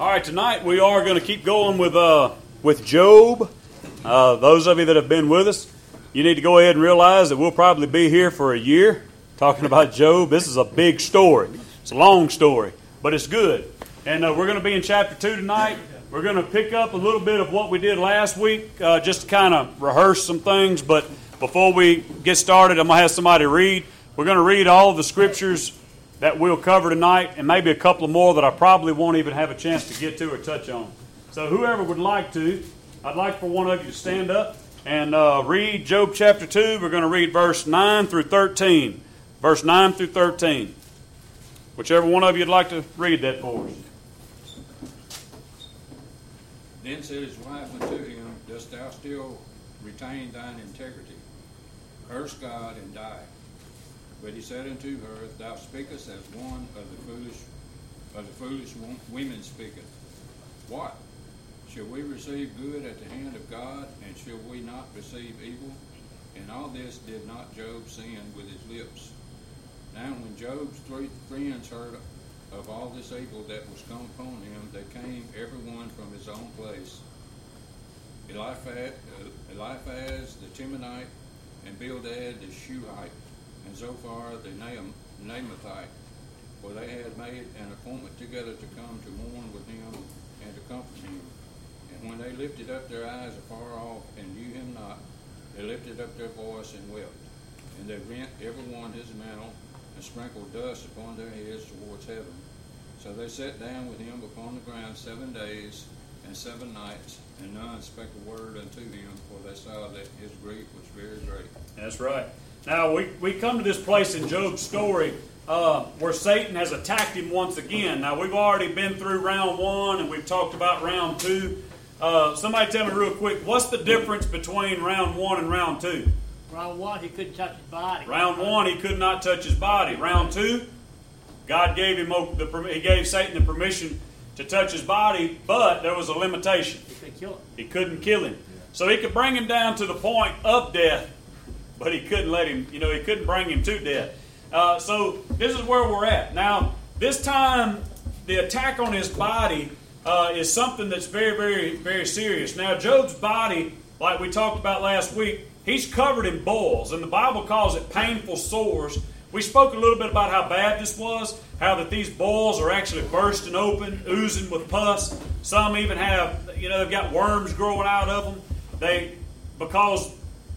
All right, tonight we are going to keep going with uh, with Job. Uh, those of you that have been with us, you need to go ahead and realize that we'll probably be here for a year talking about Job. This is a big story. It's a long story, but it's good. And uh, we're going to be in chapter two tonight. We're going to pick up a little bit of what we did last week, uh, just to kind of rehearse some things. But before we get started, I'm going to have somebody read. We're going to read all the scriptures that we'll cover tonight, and maybe a couple more that I probably won't even have a chance to get to or touch on. So, whoever would like to, I'd like for one of you to stand up and uh, read Job chapter 2. We're going to read verse 9 through 13. Verse 9 through 13. Whichever one of you would like to read that for us. Then said his wife unto him, Dost thou still retain thine integrity? Curse God and die. But he said unto her, Thou speakest as one of the foolish of the foolish women speaketh. What? Shall we receive good at the hand of God, and shall we not receive evil? And all this did not Job sin with his lips. Now when Job's three friends heard of all this evil that was come upon him, they came every one from his own place. Eliphaz, uh, Eliphaz the Temanite, and Bildad the Shuhite, and Zophar the Naamathite, for they had made an appointment together to come to mourn with him and to comfort him. And when they lifted up their eyes afar off and knew him not, they lifted up their voice and wept. And they rent every one his mantle and sprinkled dust upon their heads towards heaven. So they sat down with him upon the ground seven days and seven nights, and none spake a word unto him, for they saw that his grief was very great. That's right. Now, we, we come to this place in Job's story uh, where Satan has attacked him once again. Now, we've already been through round one and we've talked about round two. Uh, somebody tell me real quick, what's the difference between round one and round two? Round one, he couldn't touch his body. Round one, he could not touch his body. Round two, God gave him the he gave Satan the permission to touch his body, but there was a limitation. He couldn't kill him. He couldn't kill him. So he could bring him down to the point of death, but he couldn't let him, you know, he couldn't bring him to death. Uh, so this is where we're at. Now, this time, the attack on his body uh, is something that's very, very, very serious. Now, Job's body, like we talked about last week, he's covered in boils, and the Bible calls it painful sores. We spoke a little bit about how bad this was, how that these boils are actually bursting open, oozing with pus. Some even have, you know, they've got worms growing out of them. They, because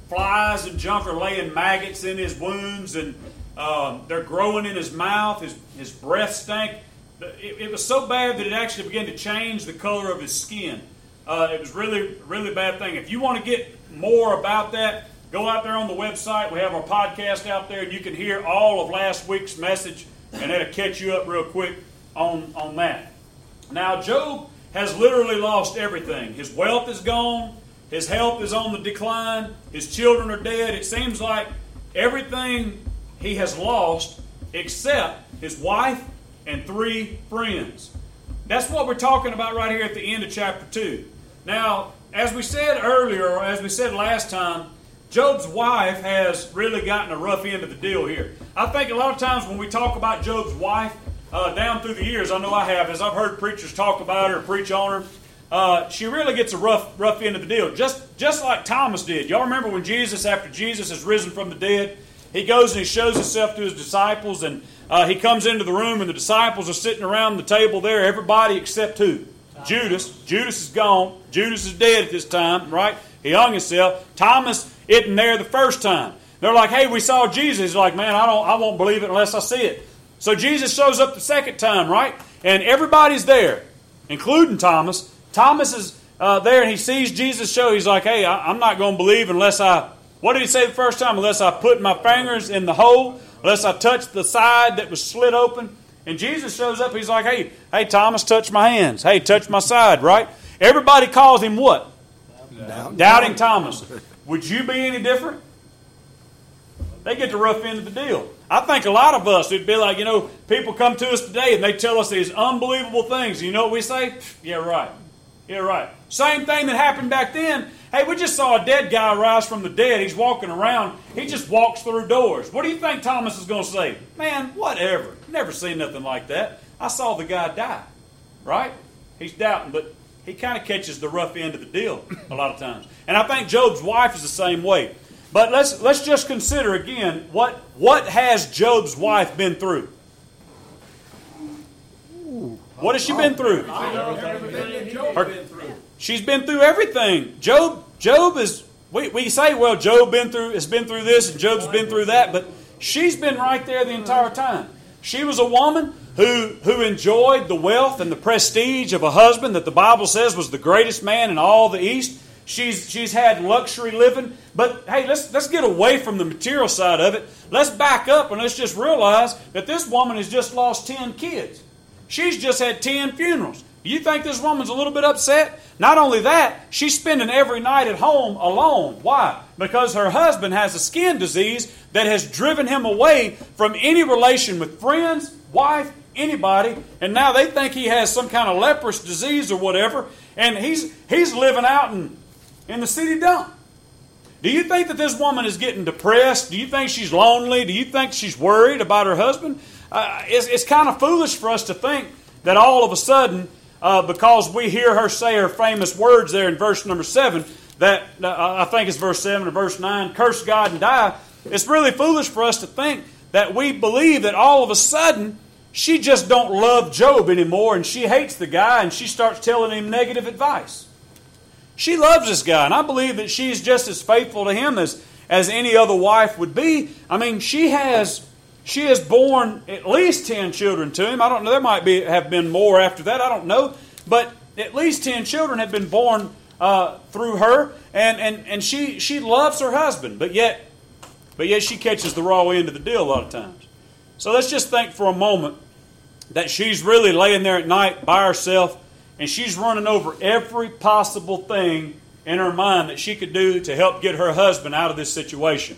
flies and junk are laying maggots in his wounds and um, they're growing in his mouth. His, his breath stank. It, it, was so bad that it actually began to change the color of his skin. Uh, it was really, really bad thing. If you want to get more about that, go out there on the website. We have our podcast out there, and you can hear all of last week's message, and that'll catch you up real quick on, on that. Now, Job has literally lost everything. His wealth is gone. His health is on the decline. His children are dead. It seems like everything he has lost except his wife and three friends. That's what we're talking about right here at the end of chapter 2. Now, as we said earlier, or as we said last time, Job's wife has really gotten a rough end of the deal here. I think a lot of times when we talk about Job's wife, uh, down through the years, I know I have, as I've heard preachers talk about her, preach on her, uh, she really gets a rough, rough end of the deal. Just, just like Thomas did. Y'all remember when Jesus, after Jesus has risen from the dead, he goes and he shows himself to his disciples, and uh, he comes into the room, and the disciples are sitting around the table there. Everybody except who? Judas. Judas is gone. Judas is dead at this time, right? He hung himself. Thomas isn't there the first time. They're like, "Hey, we saw Jesus." He's like, "Man, I don't. I won't believe it unless I see it." So Jesus shows up the second time, right? And everybody's there, including Thomas. Thomas is uh, there and he sees Jesus show. He's like, hey, I, am not going to believe unless I, what did he say the first time? Unless I put my fingers in the hole, unless I touch the side that was slit open. And Jesus shows up. He's like, hey, hey, Thomas, touch my hands. Hey, touch my side, right? Everybody calls him what? Doubting, Doubting Thomas. Would you be any different? They get the rough end of the deal. I think a lot of us, it'd be like, you know, people come to us today and they tell us these unbelievable things. You know what we say? Yeah, right. Yeah, right. Same thing that happened back then. Hey, we just saw a dead guy rise from the dead. He's walking around. He just walks through doors. What do you think Thomas is going to say? Man, whatever. Never seen nothing like that. I saw the guy die. Right? He's doubting, but he kind of catches the rough end of the deal a lot of times. And I think Job's wife is the same way. But let's let's just consider again what what has Job's wife been through? What has she been through? Her, she's been through everything. Job Job is we, we say, well, Job been through has been through this and Job's been through that, but she's been right there the entire time. She was a woman who, who enjoyed the wealth and the prestige of a husband that the Bible says was the greatest man in all the East. She's, she's had luxury living. But hey, let's, let's get away from the material side of it. Let's back up and let's just realize that this woman has just lost 10 kids. She's just had 10 funerals. You think this woman's a little bit upset? Not only that, she's spending every night at home alone. Why? Because her husband has a skin disease that has driven him away from any relation with friends, wife, anybody, and now they think he has some kind of leprous disease or whatever, and he's he's living out in, in the city dump. Do you think that this woman is getting depressed? Do you think she's lonely? Do you think she's worried about her husband? Uh, it's, it's kind of foolish for us to think that all of a sudden uh, because we hear her say her famous words there in verse number 7 that uh, I think it's verse 7 or verse 9 curse God and die. It's really foolish for us to think that we believe that all of a sudden she just don't love Job anymore and she hates the guy and she starts telling him negative advice. She loves this guy, and I believe that she's just as faithful to him as, as any other wife would be. I mean, she has she has borne at least 10 children to him. I don't know, there might be, have been more after that. I don't know. But at least 10 children have been born uh, through her. And, and, and she, she loves her husband, but yet, but yet she catches the raw end of the deal a lot of times. So let's just think for a moment that she's really laying there at night by herself and she's running over every possible thing in her mind that she could do to help get her husband out of this situation.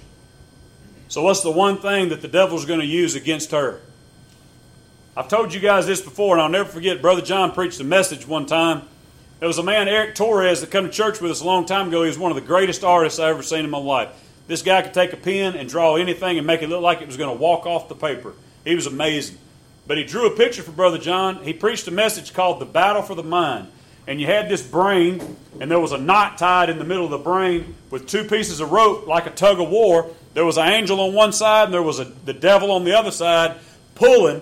So, what's the one thing that the devil's going to use against her? I've told you guys this before, and I'll never forget. Brother John preached a message one time. There was a man, Eric Torres, that came to church with us a long time ago. He was one of the greatest artists I ever seen in my life. This guy could take a pen and draw anything and make it look like it was going to walk off the paper. He was amazing. But he drew a picture for Brother John. He preached a message called The Battle for the Mind. And you had this brain, and there was a knot tied in the middle of the brain with two pieces of rope like a tug of war. There was an angel on one side, and there was a, the devil on the other side pulling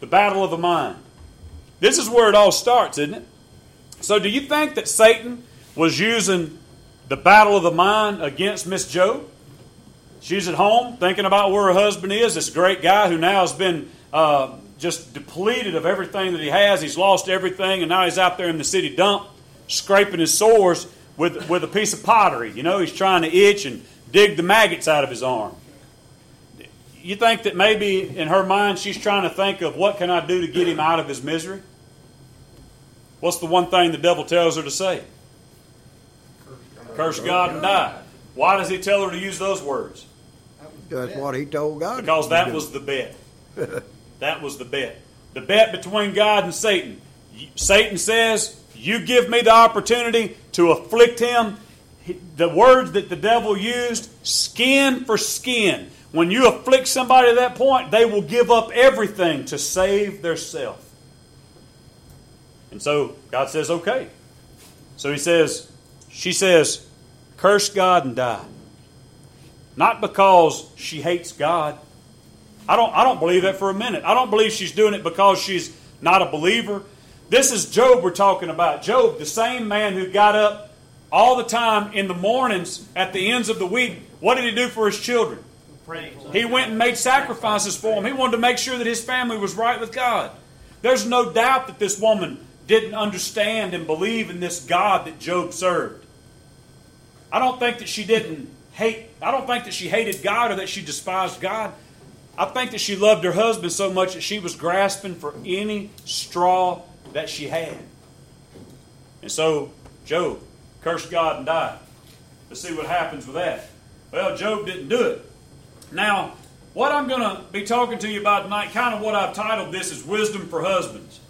the battle of the mind. This is where it all starts, isn't it? So, do you think that Satan was using the battle of the mind against Miss Joe? She's at home thinking about where her husband is, this great guy who now has been uh, just depleted of everything that he has. He's lost everything, and now he's out there in the city dump scraping his sores with, with a piece of pottery. You know, he's trying to itch and dig the maggots out of his arm. You think that maybe in her mind she's trying to think of what can I do to get him out of his misery? What's the one thing the devil tells her to say? Curse God and die. Why does he tell her to use those words? That's what he told God. Because that was the bet. that was the bet. The bet between God and Satan. Satan says, You give me the opportunity to afflict him the words that the devil used skin for skin. When you afflict somebody to that point, they will give up everything to save their self. And so God says, okay. So he says, she says, curse God and die. Not because she hates God. I don't, I don't believe that for a minute. I don't believe she's doing it because she's not a believer. This is Job we're talking about. Job, the same man who got up all the time in the mornings at the ends of the week, what did he do for his children? He went and made sacrifices for them. He wanted to make sure that his family was right with God. There's no doubt that this woman didn't understand and believe in this God that Job served. I don't think that she didn't hate, I don't think that she hated God or that she despised God. I think that she loved her husband so much that she was grasping for any straw that she had. And so, Job, curse God and die. Let's see what happens with that. Well, Job didn't do it. Now, what I'm going to be talking to you about tonight, kind of what I've titled this is Wisdom for Husbands.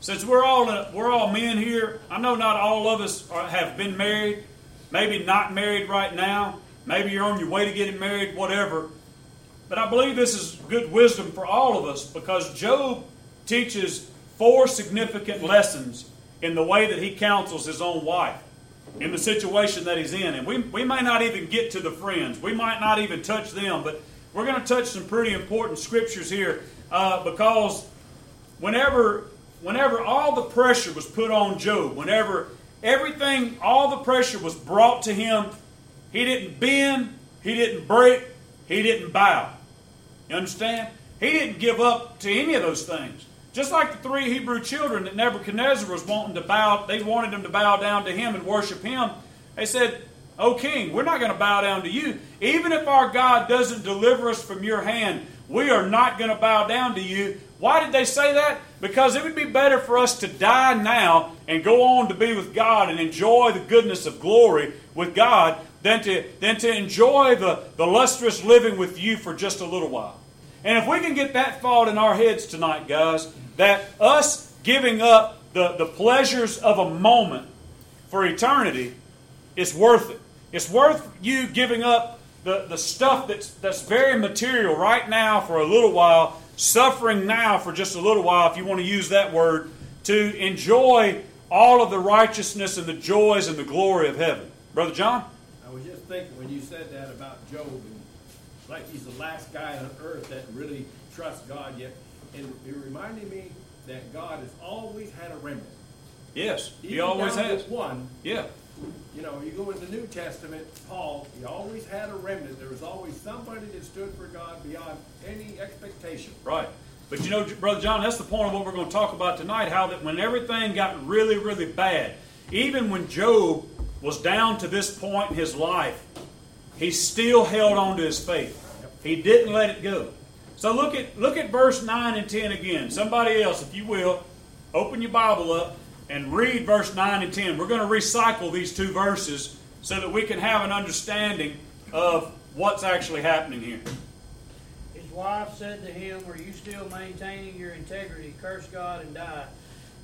Since we're all, uh, we're all men here, I know not all of us are, have been married, maybe not married right now, maybe you're on your way to getting married, whatever. But I believe this is good wisdom for all of us because Job teaches four significant lessons in the way that he counsels his own wife in the situation that he's in. And we, we may not even get to the friends, we might not even touch them, but we're going to touch some pretty important scriptures here uh, because whenever, whenever all the pressure was put on Job, whenever everything, all the pressure was brought to him, he didn't bend, he didn't break, he didn't bow. You understand? He didn't give up to any of those things. Just like the three Hebrew children that Nebuchadnezzar was wanting to bow, they wanted them to bow down to him and worship him. They said, O king, we're not going to bow down to you. Even if our God doesn't deliver us from your hand, we are not going to bow down to you. Why did they say that? Because it would be better for us to die now and go on to be with God and enjoy the goodness of glory with God than to, than to enjoy the, the lustrous living with you for just a little while. And if we can get that thought in our heads tonight, guys, that us giving up the, the pleasures of a moment for eternity is worth it. It's worth you giving up the, the stuff that's, that's very material right now for a little while, suffering now for just a little while, if you want to use that word, to enjoy all of the righteousness and the joys and the glory of heaven. Brother John? I was just thinking when you said that about Job, like he's the last guy on earth that really trusts God yet. And it reminded me that God has always had a remnant. Yes, he Even always down to has. One, Yeah, you know, you go in the New Testament, Paul, he always had a remnant. There was always somebody that stood for God beyond any expectation. right. But you know, Brother John, that's the point of what we're going to talk about tonight how that when everything got really, really bad, even when Job was down to this point in his life, he still held on to his faith. He didn't let it go. So look at look at verse 9 and 10 again. Somebody else, if you will, open your Bible up and read verse 9 and 10. We're going to recycle these two verses so that we can have an understanding of what's actually happening here. His wife said to him, Are you still maintaining your integrity? Curse God and die.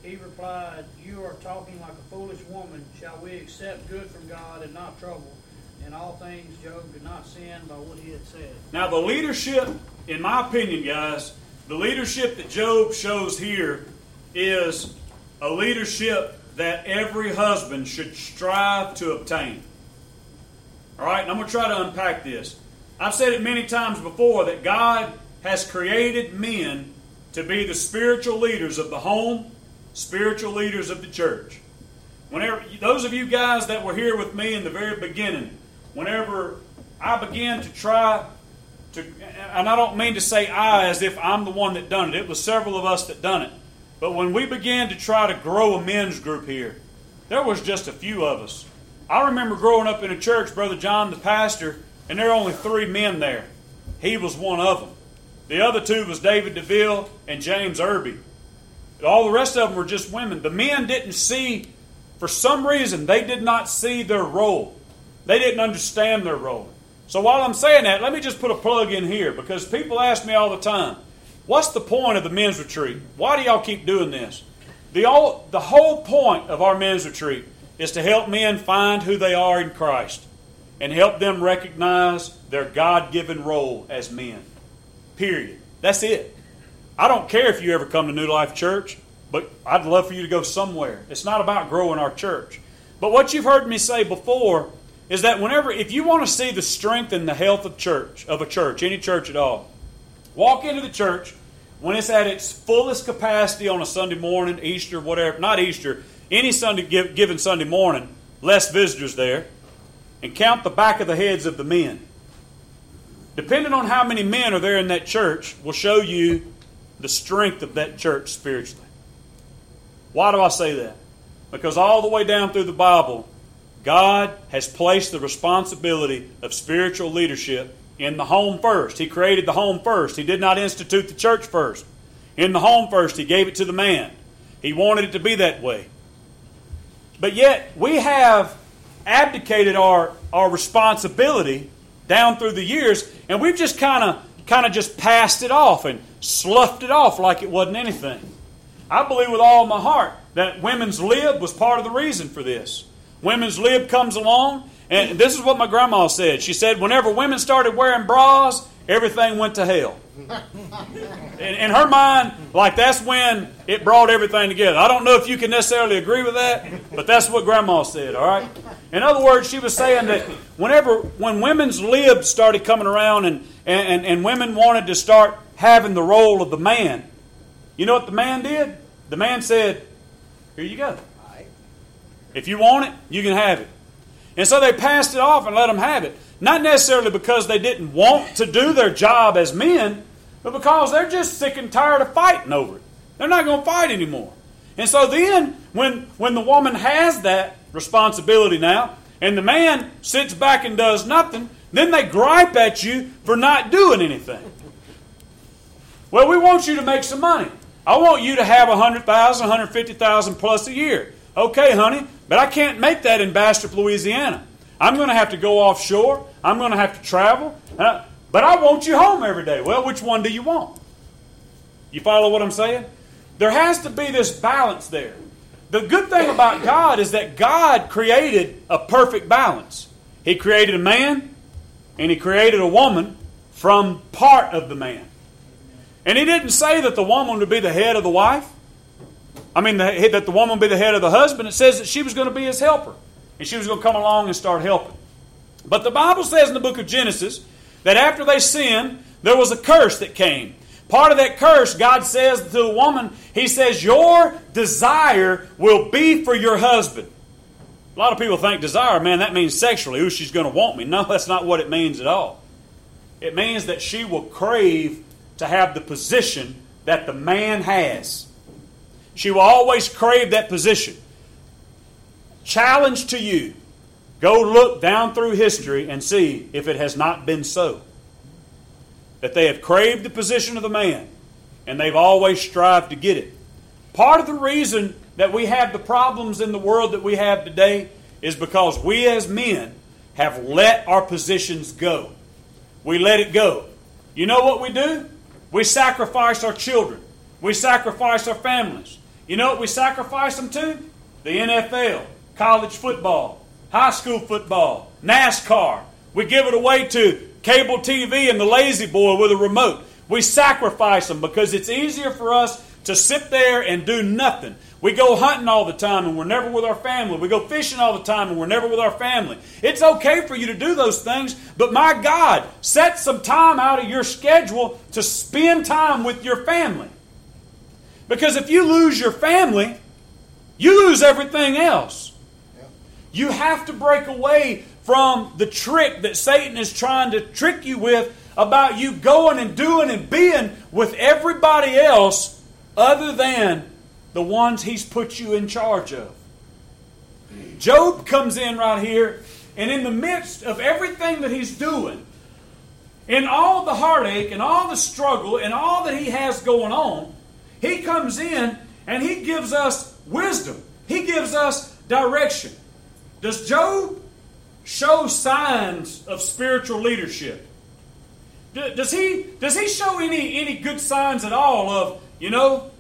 He replied, You are talking like a foolish woman. Shall we accept good from God and not trouble? In all things, Job did not sin by what he had said. Now, the leadership, in my opinion, guys, the leadership that Job shows here is a leadership that every husband should strive to obtain. All right, and I'm going to try to unpack this. I've said it many times before that God has created men to be the spiritual leaders of the home, spiritual leaders of the church. Whenever those of you guys that were here with me in the very beginning, whenever I began to try to, and I don't mean to say I as if I'm the one that done it. It was several of us that done it. But when we began to try to grow a men's group here, there was just a few of us. I remember growing up in a church, Brother John, the pastor, and there were only three men there. He was one of them. The other two was David DeVille and James Irby. All the rest of them were just women. The men didn't see, for some reason, they did not see their role. They didn't understand their role. So while I'm saying that, let me just put a plug in here because people ask me all the time, what's the point of the men's retreat? Why do y'all keep doing this? The, all, the whole point of our men's retreat is to help men find who they are in Christ and help them recognize their God given role as men. Period. That's it. I don't care if you ever come to New Life Church, but I'd love for you to go somewhere. It's not about growing our church. But what you've heard me say before is that whenever, if you want to see the strength and the health of church, of a church, any church at all, walk into the church when it's at its fullest capacity on a Sunday morning, Easter, whatever, not Easter, any Sunday given Sunday morning, less visitors there, and count the back of the heads of the men. Depending on how many men are there in that church, will show you the strength of that church spiritually. Why do I say that? Because all the way down through the Bible, God has placed the responsibility of spiritual leadership in the home first. He created the home first. He did not institute the church first. In the home first, He gave it to the man. He wanted it to be that way. But yet, we have abdicated our, our responsibility down through the years, and we've just kind of kind of just passed it off and sloughed it off like it wasn't anything. I believe with all my heart that women's lib was part of the reason for this. Women's lib comes along, and this is what my grandma said. She said, whenever women started wearing bras, everything went to hell. In, in her mind, like that's when it brought everything together. I don't know if you can necessarily agree with that, but that's what Grandma said, all right? In other words, she was saying that whenever, when women's libs started coming around and, and, and women wanted to start having the role of the man, you know what the man did? The man said, Here you go. If you want it, you can have it. And so they passed it off and let them have it. Not necessarily because they didn't want to do their job as men, but because they're just sick and tired of fighting over it. They're not going to fight anymore. And so then, when, when the woman has that responsibility now, and the man sits back and does nothing, then they gripe at you for not doing anything. Well, we want you to make some money. I want you to have 100,000, 150,000 plus a year. Okay, honey, but I can't make that in Bastrop, Louisiana. I'm going to have to go offshore. I'm going to have to travel. Uh, but I want you home every day. Well, which one do you want? You follow what I'm saying? There has to be this balance there. The good thing about God is that God created a perfect balance. He created a man and He created a woman from part of the man. And He didn't say that the woman would be the head of the wife. I mean, the, that the woman be the head of the husband. It says that she was going to be his helper. And she was going to come along and start helping. But the Bible says in the book of Genesis that after they sinned, there was a curse that came. Part of that curse, God says to the woman, He says, Your desire will be for your husband. A lot of people think desire, man, that means sexually. Ooh, she's going to want me. No, that's not what it means at all. It means that she will crave to have the position that the man has. She will always crave that position. Challenge to you go look down through history and see if it has not been so. That they have craved the position of the man and they've always strived to get it. Part of the reason that we have the problems in the world that we have today is because we as men have let our positions go. We let it go. You know what we do? We sacrifice our children. We sacrifice our families. You know what we sacrifice them to? The NFL, college football, high school football, NASCAR. We give it away to cable TV and the lazy boy with a remote. We sacrifice them because it's easier for us to sit there and do nothing. We go hunting all the time and we're never with our family. We go fishing all the time and we're never with our family. It's okay for you to do those things, but my God, set some time out of your schedule to spend time with your family. Because if you lose your family, you lose everything else. You have to break away from the trick that Satan is trying to trick you with about you going and doing and being with everybody else other than the ones he's put you in charge of. Job comes in right here, and in the midst of everything that he's doing, in all the heartache and all the struggle and all that he has going on, he comes in and he gives us wisdom. He gives us direction. Does Job show signs of spiritual leadership? Does he, does he show any, any good signs at all of, you know,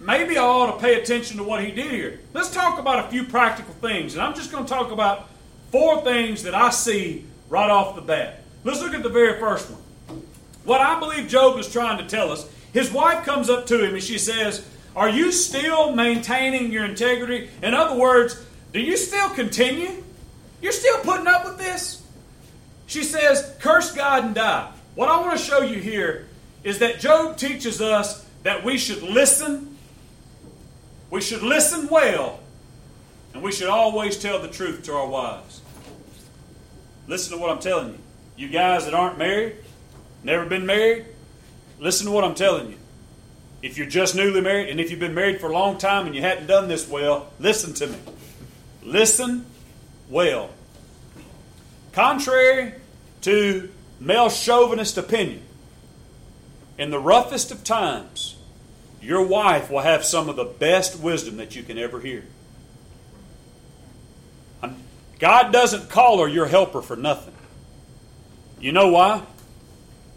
maybe I ought to pay attention to what he did here? Let's talk about a few practical things. And I'm just going to talk about four things that I see right off the bat. Let's look at the very first one. What I believe Job is trying to tell us his wife comes up to him and she says, Are you still maintaining your integrity? In other words, do you still continue? You're still putting up with this? She says, Curse God and die. What I want to show you here is that Job teaches us that we should listen, we should listen well, and we should always tell the truth to our wives. Listen to what I'm telling you. You guys that aren't married, never been married, listen to what I'm telling you. If you're just newly married, and if you've been married for a long time and you hadn't done this well, listen to me. Listen well. Contrary to male chauvinist opinion, in the roughest of times, your wife will have some of the best wisdom that you can ever hear. God doesn't call her your helper for nothing. You know why?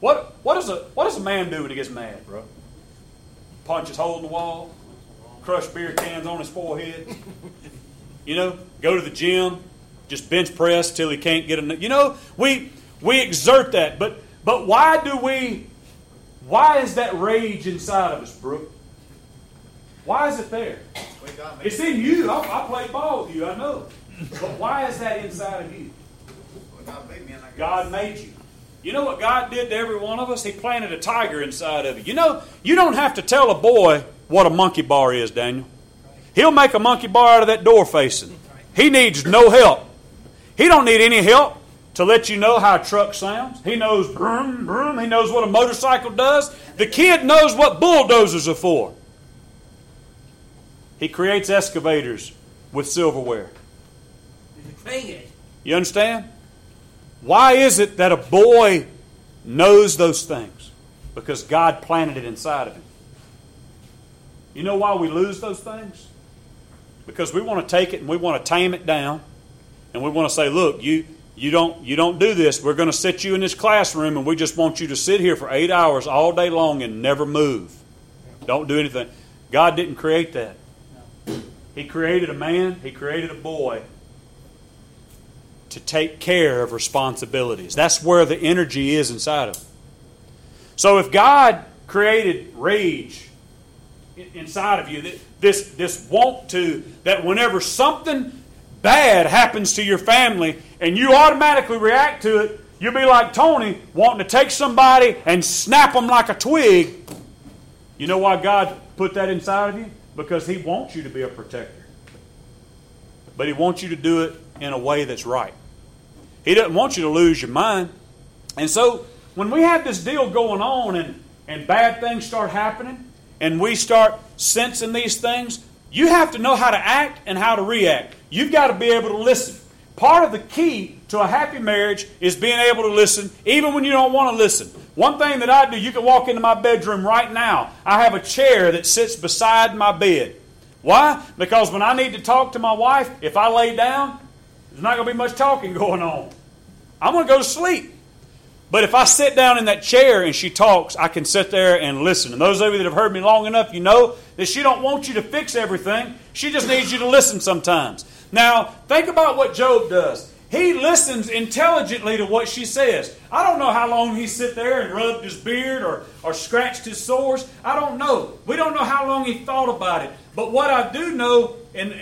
What, what, is a, what does a man do when he gets mad, bro? Punch his hole in the wall, crush beer cans on his forehead. You know, go to the gym, just bench press till he can't get enough. You know, we we exert that, but But why do we, why is that rage inside of us, Brooke? Why is it there? It's in you. I, I play ball with you, I know. But why is that inside of you? God made you. You know what God did to every one of us? He planted a tiger inside of you. You know, you don't have to tell a boy what a monkey bar is, Daniel. He'll make a monkey bar out of that door facing. He needs no help. He don't need any help to let you know how a truck sounds. He knows broom, broom. He knows what a motorcycle does. The kid knows what bulldozers are for. He creates excavators with silverware. You understand? Why is it that a boy knows those things? Because God planted it inside of him. You know why we lose those things? Because we want to take it and we want to tame it down and we want to say, look, you, you, don't, you don't do this. We're going to sit you in this classroom and we just want you to sit here for eight hours all day long and never move. Don't do anything. God didn't create that. He created a man, He created a boy to take care of responsibilities. That's where the energy is inside of them. So if God created rage inside of you, this, this want to, that whenever something bad happens to your family and you automatically react to it, you'll be like Tony wanting to take somebody and snap them like a twig. You know why God put that inside of you? Because He wants you to be a protector. But He wants you to do it in a way that's right. He doesn't want you to lose your mind. And so when we have this deal going on and, and bad things start happening and we start sensing these things, you have to know how to act and how to react. You've got to be able to listen. Part of the key to a happy marriage is being able to listen even when you don't want to listen. One thing that I do, you can walk into my bedroom right now. I have a chair that sits beside my bed. Why? Because when I need to talk to my wife, if I lay down, there's not going to be much talking going on. I'm going to go to sleep. But if I sit down in that chair and she talks, I can sit there and listen. And those of you that have heard me long enough, you know that she don't want you to fix everything. She just needs you to listen sometimes. Now, think about what Job does. He listens intelligently to what she says. I don't know how long he sit there and rubbed his beard or, or scratched his sores. I don't know. We don't know how long he thought about it. But what I do know, and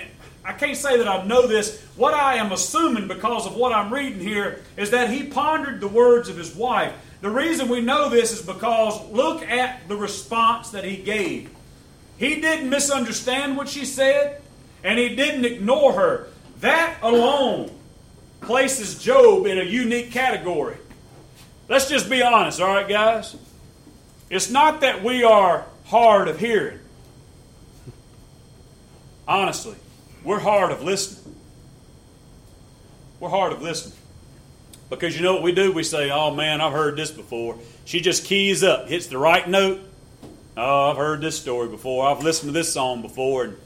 I can't say that I know this. What I am assuming because of what I'm reading here is that he pondered the words of his wife. The reason we know this is because look at the response that he gave. He didn't misunderstand what she said, and he didn't ignore her. That alone places Job in a unique category. Let's just be honest, all right, guys? It's not that we are hard of hearing. Honestly. We're hard of listening. We're hard of listening. Because you know what we do? We say, oh man, I've heard this before. She just keys up, hits the right note. Oh, I've heard this story before. I've listened to this song before. And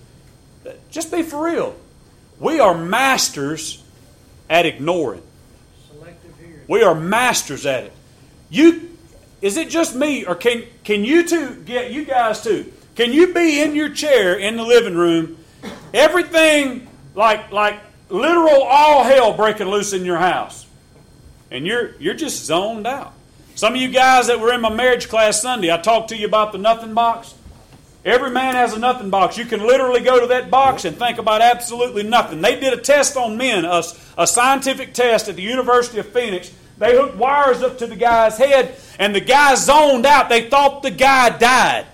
uh, just be for real. We are masters at ignoring. Selective hearing. We are masters at it. You is it just me or can can you two get you guys too? Can you be in your chair in the living room Everything like like literal all hell breaking loose in your house. And you're you're just zoned out. Some of you guys that were in my marriage class Sunday, I talked to you about the nothing box. Every man has a nothing box. You can literally go to that box and think about absolutely nothing. They did a test on men, a, a scientific test at the University of Phoenix. They hooked wires up to the guy's head, and the guy zoned out. They thought the guy died.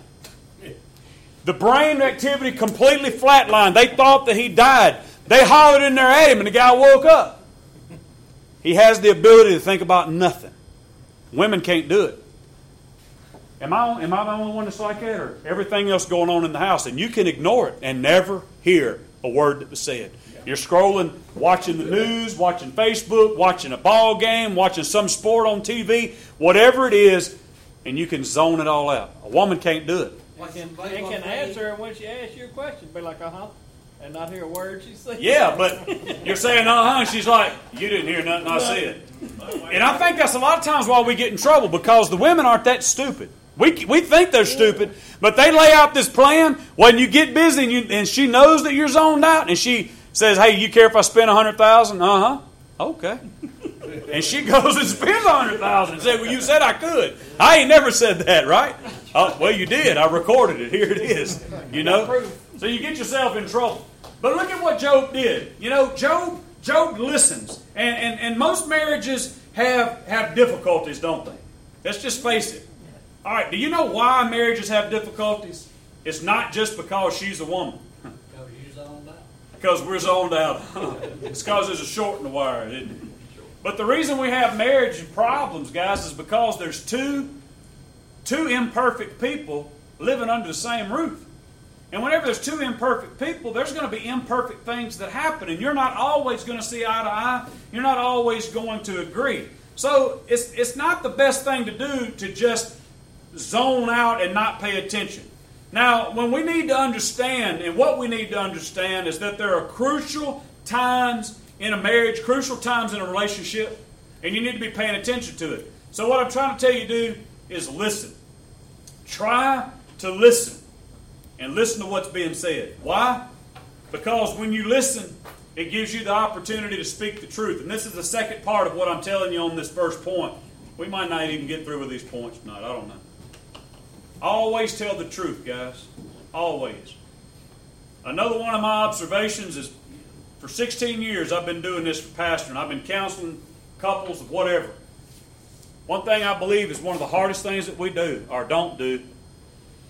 The brain activity completely flatlined. They thought that he died. They hollered in there at him, and the guy woke up. He has the ability to think about nothing. Women can't do it. Am I, am I the only one that's like that, or everything else going on in the house? And you can ignore it and never hear a word that was said. You're scrolling, watching the news, watching Facebook, watching a ball game, watching some sport on TV, whatever it is, and you can zone it all out. A woman can't do it. It can, it can answer when she asks you a question. Be like, uh huh, and not hear a word she says. Yeah, but you're saying uh huh, and she's like, you didn't hear nothing I said. And I think that's a lot of times why we get in trouble because the women aren't that stupid. We, we think they're stupid, but they lay out this plan when you get busy and, you, and she knows that you're zoned out and she says, hey, you care if I spend a hundred thousand? Uh huh. Okay. And she goes and spends a hundred thousand and said, Well, you said I could. I ain't never said that, right? Oh, well, you did. I recorded it. Here it is. You know? So you get yourself in trouble. But look at what Job did. You know, Job Job listens. And, and, and most marriages have, have difficulties, don't they? Let's just face it. All right, do you know why marriages have difficulties? It's not just because she's a woman. Because we're zoned out. it's because there's a short in the wire, isn't it? But the reason we have marriage problems, guys, is because there's two, two imperfect people living under the same roof. And whenever there's two imperfect people, there's going to be imperfect things that happen, and you're not always going to see eye to eye. You're not always going to agree. So it's, it's not the best thing to do to just zone out and not pay attention. Now, when we need to understand, and what we need to understand is that there are crucial times in a marriage, crucial times in a relationship, and you need to be paying attention to it. So, what I'm trying to tell you to do is listen. Try to listen and listen to what's being said. Why? Because when you listen, it gives you the opportunity to speak the truth. And this is the second part of what I'm telling you on this first point. We might not even get through with these points tonight. I don't know. Always tell the truth, guys. Always. Another one of my observations is for 16 years I've been doing this for pastoring. I've been counseling couples, of whatever. One thing I believe is one of the hardest things that we do or don't do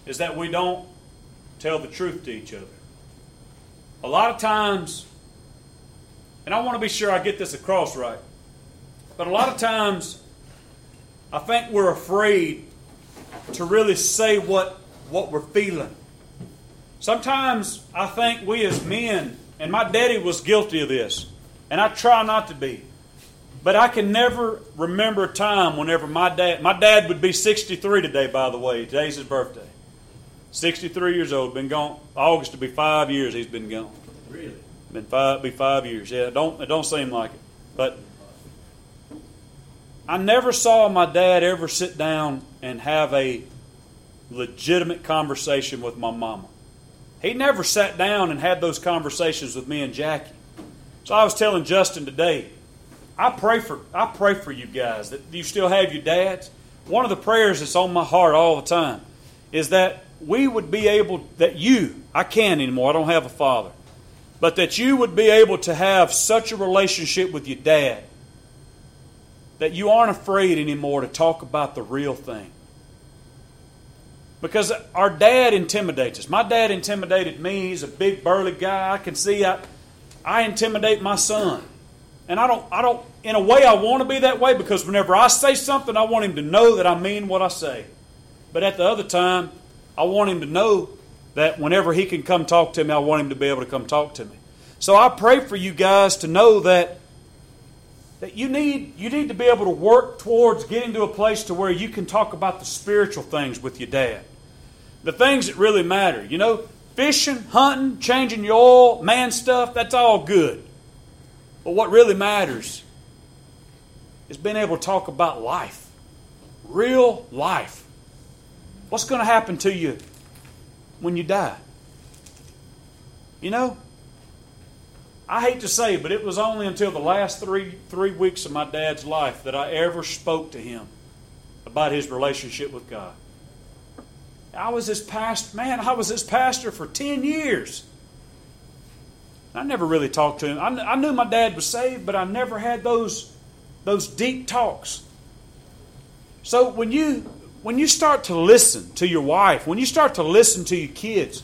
is that we don't tell the truth to each other. A lot of times, and I want to be sure I get this across right, but a lot of times I think we're afraid to really say what, what we're feeling. Sometimes I think we as men, and my daddy was guilty of this, and I try not to be. But I can never remember a time whenever my dad, my dad would be 63 today, by the way. Today's his birthday. 63 years old, been gone. August to be five years he's been gone. Really? Been five, be five years. Yeah, don't it don't seem like it, but I never saw my dad ever sit down and have a legitimate conversation with my mama. He never sat down and had those conversations with me and Jackie. So I was telling Justin today, I pray for I pray for you guys that you still have your dads. One of the prayers that's on my heart all the time is that we would be able, that you, I can't anymore, I don't have a father, but that you would be able to have such a relationship with your dad that you aren't afraid anymore to talk about the real thing. Because our dad intimidates us. My dad intimidated me. He's a big burly guy. I can see I, I intimidate my son. And I don't I don't in a way I want to be that way because whenever I say something I want him to know that I mean what I say. But at the other time, I want him to know that whenever he can come talk to me, I want him to be able to come talk to me. So I pray for you guys to know that that you need you need to be able to work towards getting to a place to where you can talk about the spiritual things with your dad. The things that really matter. You know, fishing, hunting, changing your oil, man stuff, that's all good. But what really matters is being able to talk about life. Real life. What's going to happen to you when you die? You know, I hate to say, but it was only until the last three three weeks of my dad's life that I ever spoke to him about his relationship with God. I was his pastor, man. I was his pastor for ten years. I never really talked to him. I, I knew my dad was saved, but I never had those those deep talks. So when you when you start to listen to your wife, when you start to listen to your kids,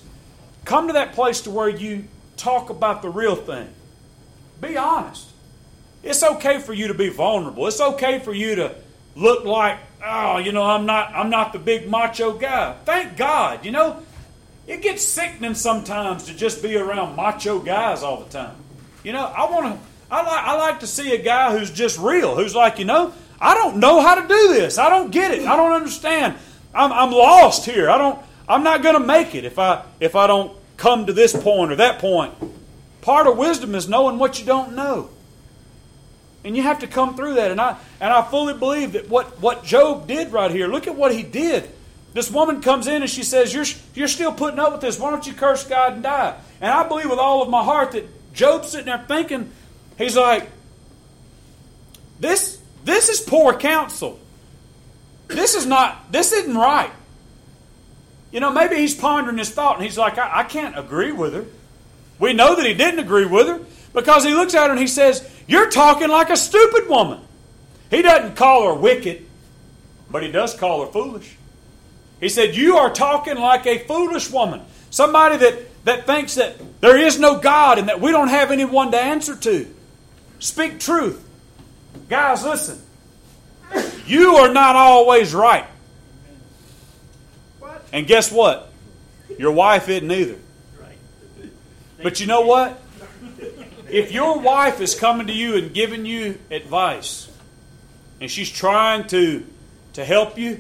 come to that place to where you talk about the real thing. Be honest. It's okay for you to be vulnerable. It's okay for you to look like, oh, you know, I'm not I'm not the big macho guy. Thank God. You know, it gets sickening sometimes to just be around macho guys all the time. You know, I want to I like I like to see a guy who's just real, who's like, you know, I don't know how to do this. I don't get it. I don't understand. I'm, I'm lost here. I don't. I'm not going to make it if I if I don't come to this point or that point. Part of wisdom is knowing what you don't know, and you have to come through that. And I and I fully believe that what what Job did right here. Look at what he did. This woman comes in and she says, "You're you're still putting up with this. Why don't you curse God and die?" And I believe with all of my heart that Job's sitting there thinking, he's like, this this is poor counsel. This is not this isn't right. You know, maybe he's pondering his thought and he's like, I, I can't agree with her. We know that he didn't agree with her because he looks at her and he says, You're talking like a stupid woman. He doesn't call her wicked, but he does call her foolish. He said, You are talking like a foolish woman. Somebody that, that thinks that there is no God and that we don't have anyone to answer to. Speak truth. Guys, listen. You are not always right. And guess what? Your wife isn't either. But you know what? If your wife is coming to you and giving you advice, and she's trying to, to help you,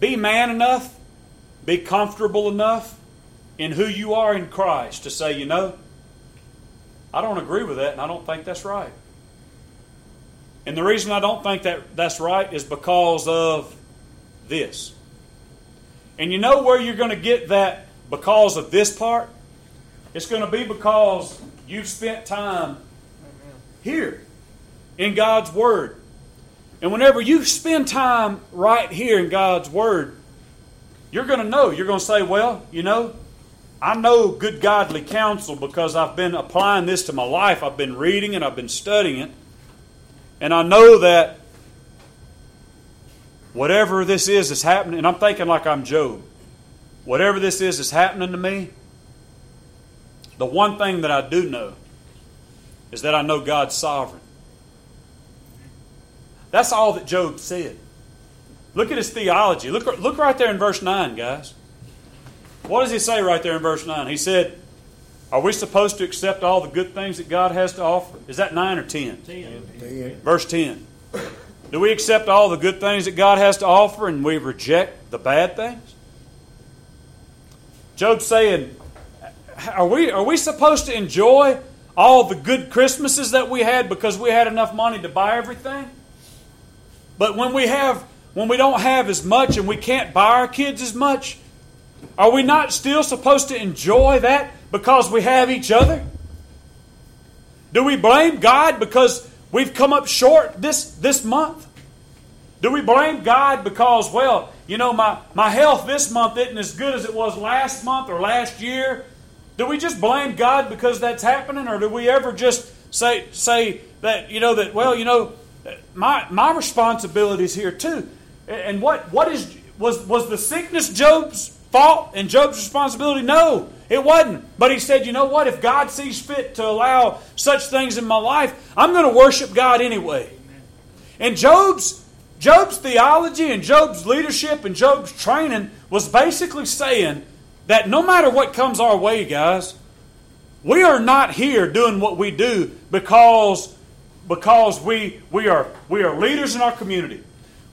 be man enough, be comfortable enough in who you are in Christ to say, you know, I don't agree with that and I don't think that's right. And the reason I don't think that that's right is because of this. And you know where you're going to get that because of this part? It's going to be because you've spent time here in God's Word. And whenever you spend time right here in God's Word, you're going to know. You're going to say, well, you know, I know good godly counsel because I've been applying this to my life. I've been reading and I've been studying it. And I know that whatever this is that's happening, and I'm thinking like I'm Job, whatever this is that's happening to me, the one thing that I do know is that I know God's sovereign. That's all that Job said. Look at his theology. Look, look right there in verse 9, guys. What does he say right there in verse 9? He said, Are we supposed to accept all the good things that God has to offer? Is that 9 or 10? 10. Verse 10. Do we accept all the good things that God has to offer and we reject the bad things? Job's saying, are we, are we supposed to enjoy all the good Christmases that we had because we had enough money to buy everything? But when we have when we don't have as much and we can't buy our kids as much, are we not still supposed to enjoy that because we have each other? Do we blame God because we've come up short this, this month? Do we blame God because, well, you know, my, my health this month isn't as good as it was last month or last year? Do we just blame God because that's happening, or do we ever just say say that you know that well you know my my responsibility is here too, and what what is was was the sickness Job's fault and Job's responsibility? No, it wasn't. But he said, you know what? If God sees fit to allow such things in my life, I'm going to worship God anyway. And Job's Job's theology and Job's leadership and Job's training was basically saying that no matter what comes our way, guys, we are not here doing what we do because, because we, we, are, we are leaders in our community.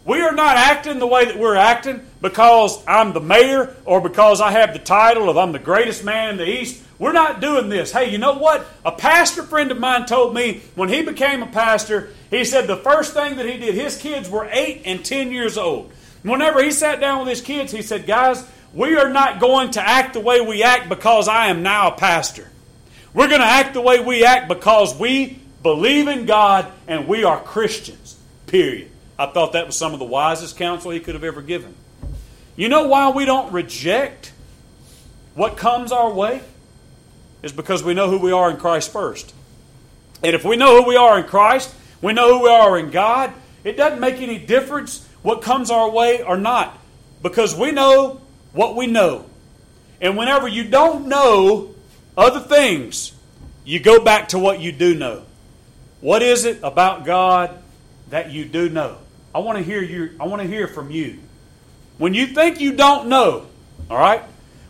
We are not acting the way that we're acting because I'm the mayor or because I have the title of I'm the greatest man in the East. We're not doing this. Hey, you know what? A pastor friend of mine told me when he became a pastor, he said the first thing that he did, his kids were 8 and 10 years old. Whenever he sat down with his kids, he said, Guys, we are not going to act the way we act because I am now a pastor. We're going to act the way we act because we believe in God and we are Christians. Period. I thought that was some of the wisest counsel he could have ever given. You know why we don't reject what comes our way? Is because we know who we are in Christ first. And if we know who we are in Christ, we know who we are in God, it doesn't make any difference what comes our way or not. Because we know what we know. And whenever you don't know other things, you go back to what you do know. What is it about God that you do know? I want to hear you I want to hear from you. When you think you don't know, all right?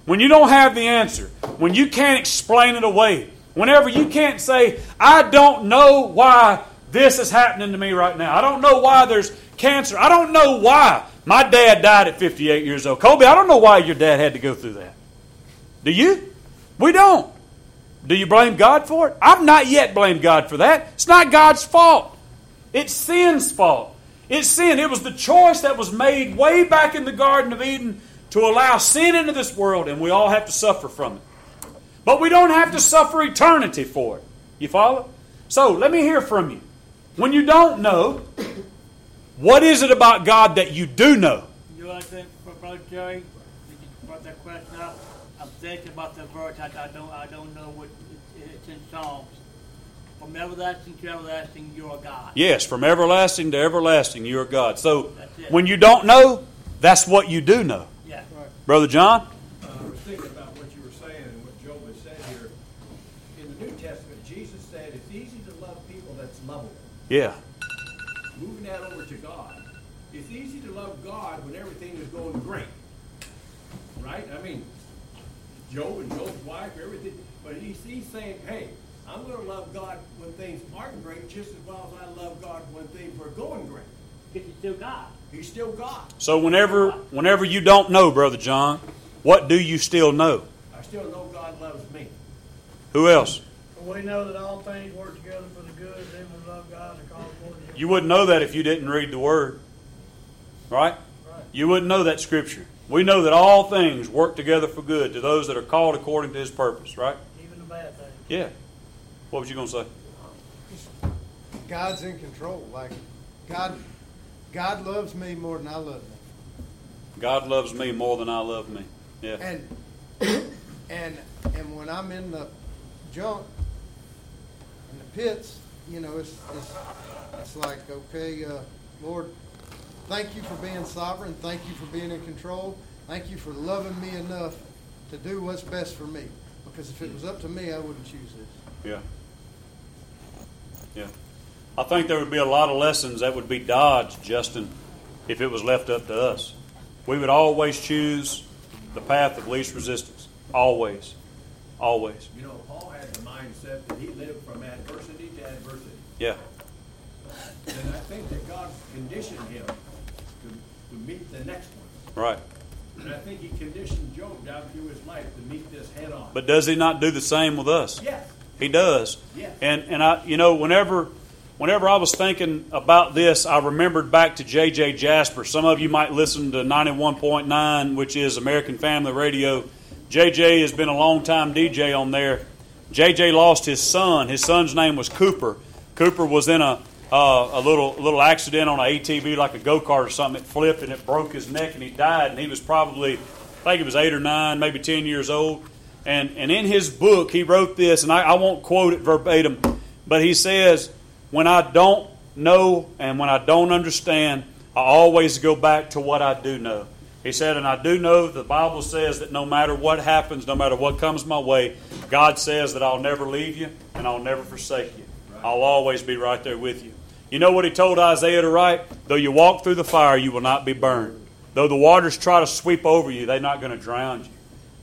When you don't have the answer, when you can't explain it away, whenever you can't say, I don't know why this is happening to me right now. I don't know why there's cancer. I don't know why. My dad died at 58 years old. Kobe, I don't know why your dad had to go through that. Do you? We don't. Do you blame God for it? I've not yet blamed God for that. It's not God's fault. It's sin's fault. It's sin. It was the choice that was made way back in the Garden of Eden to allow sin into this world, and we all have to suffer from it. But we don't have to suffer eternity for it. You follow? So let me hear from you. when you don't know, what is it about God that you do know? You know I think, Brother Jerry? Did you brought that question up? I'm thinking about the verse. I, I don't. I don't know what it, it's in Psalms. From everlasting to everlasting, you are God. Yes, from everlasting to everlasting, you are God. So when you don't know, that's what you do know. Yeah. Brother John? Uh, I was thinking about what you were saying and what Job has said here. In the New Testament, Jesus said it's easy to love people that's lovable. Yeah. Moving that over to God, it's easy to love God when everything is going great. Right? I mean, Job and Job's wife, everything. But he's, he's saying, hey, I'm going to love God when things aren't great just as well as I love God when things are going great. Because you're still God. He's still God. So whenever whenever you don't know, Brother John, what do you still know? I still know God loves me. Who else? For we know that all things work together for the good of them who love God and call called according You wouldn't know that if you didn't read the Word. Right? Right. You wouldn't know that Scripture. We know that all things work together for good to those that are called according to His purpose, right? even the bad things. Yeah. What was you going to say? God's in control. Like God, God loves me more than I love me. God loves me more than I love me. Yeah. And and and when I'm in the junk, in the pits, you know, it's it's, it's like okay, uh, Lord, thank you for being sovereign. Thank you for being in control. Thank you for loving me enough to do what's best for me. Because if it was up to me, I wouldn't choose this. Yeah. Yeah. I think there would be a lot of lessons that would be dodged, Justin, if it was left up to us. We would always choose the path of least resistance. Always. Always. You know, Paul had the mindset that he lived from adversity to adversity. Yeah. And I think that God conditioned him to, to meet the next one. Right. And I think he conditioned Job down through his life to meet this head on. But does he not do the same with us? yes, He does. Yes. And and I you know whenever whenever I was thinking about this, I remembered back to J.J. Jasper. Some of you might listen to 91.9, which is American Family Radio. J.J. has been a long time DJ on there. J.J. lost his son. His son's name was Cooper. Cooper was in a uh, a little little accident on an ATV, like a go kart or something. It flipped and it broke his neck, and he died. And he was probably, I think he was eight or nine, maybe ten years old. And and in his book, he wrote this, and I, I won't quote it verbatim, but he says, "When I don't know and when I don't understand, I always go back to what I do know." He said, and I do know the Bible says that no matter what happens, no matter what comes my way, God says that I'll never leave you and I'll never forsake you. I'll always be right there with you. You know what he told Isaiah to write? Though you walk through the fire, you will not be burned. Though the waters try to sweep over you, they're not going to drown you.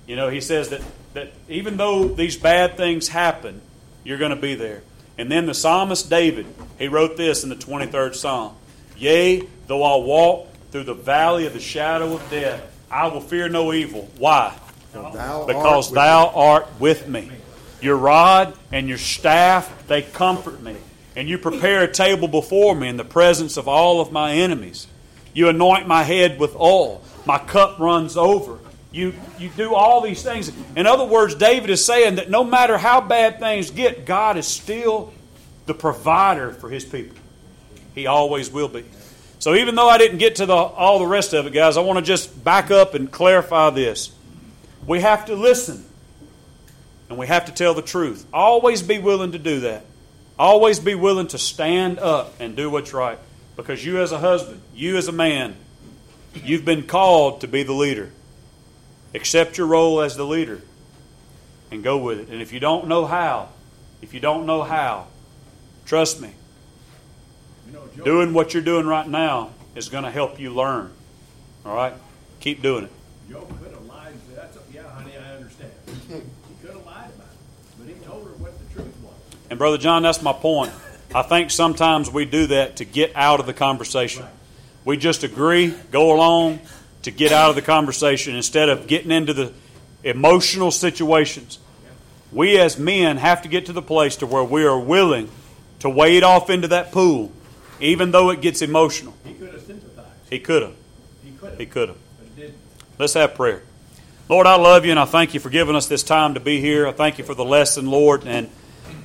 You know, he says that, that even though these bad things happen, you're going to be there. And then the psalmist David, he wrote this in the 23rd Psalm Yea, though I walk through the valley of the shadow of death, I will fear no evil. Why? Thou Because art thou art with me. Your rod and your staff, they comfort me. And you prepare a table before me in the presence of all of my enemies. You anoint my head with oil. My cup runs over. You, you do all these things. In other words, David is saying that no matter how bad things get, God is still the provider for his people. He always will be. So even though I didn't get to the, all the rest of it, guys, I want to just back up and clarify this. We have to listen and we have to tell the truth. Always be willing to do that. Always be willing to stand up and do what's right. Because you, as a husband, you, as a man, you've been called to be the leader. Accept your role as the leader and go with it. And if you don't know how, if you don't know how, trust me, doing what you're doing right now is going to help you learn. All right? Keep doing it could have lied and said, That's, "Yeah, honey, I understand." he could have lied about it, but he told her what the truth was. And Brother John, that's my point. I think sometimes we do that to get out of the conversation. We just agree, go along to get out of the conversation instead of getting into the emotional situations. We as men have to get to the place to where we are willing to wade off into that pool, even though it gets emotional. He could have sympathized. He could have. He could have, He could have. but he didn't. Let's have prayer. Lord, I love you and I thank you for giving us this time to be here. I thank you for the lesson, Lord. And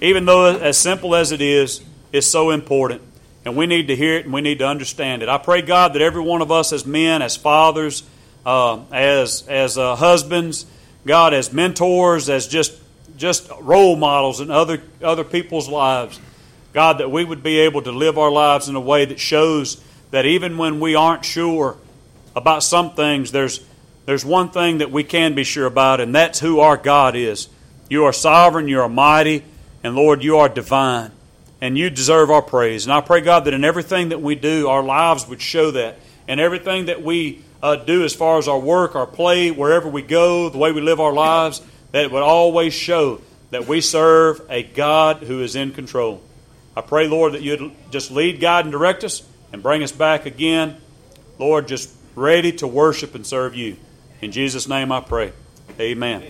even though as simple as it is, it's so important. and we need to hear it and we need to understand it. I pray, God, that every one of us as men, as fathers, uh, as as uh, husbands, God, as mentors, as just just role models in other other people's lives, God, that we would be able to live our lives in a way that shows that even when we aren't sure about some things, there's there's one thing that we can be sure about, and that's who our God is. You are sovereign, you are mighty, and Lord, you are divine, and you deserve our praise. And I pray, God, that in everything that we do, our lives would show that, and everything that we uh, do as far as our work, our play, wherever we go, the way we live our lives, that it would always show that we serve a God who is in control. I pray, Lord, that you'd just lead, guide, and direct us and bring us back again, Lord, just ready to worship and serve you. In Jesus' name I pray. Amen.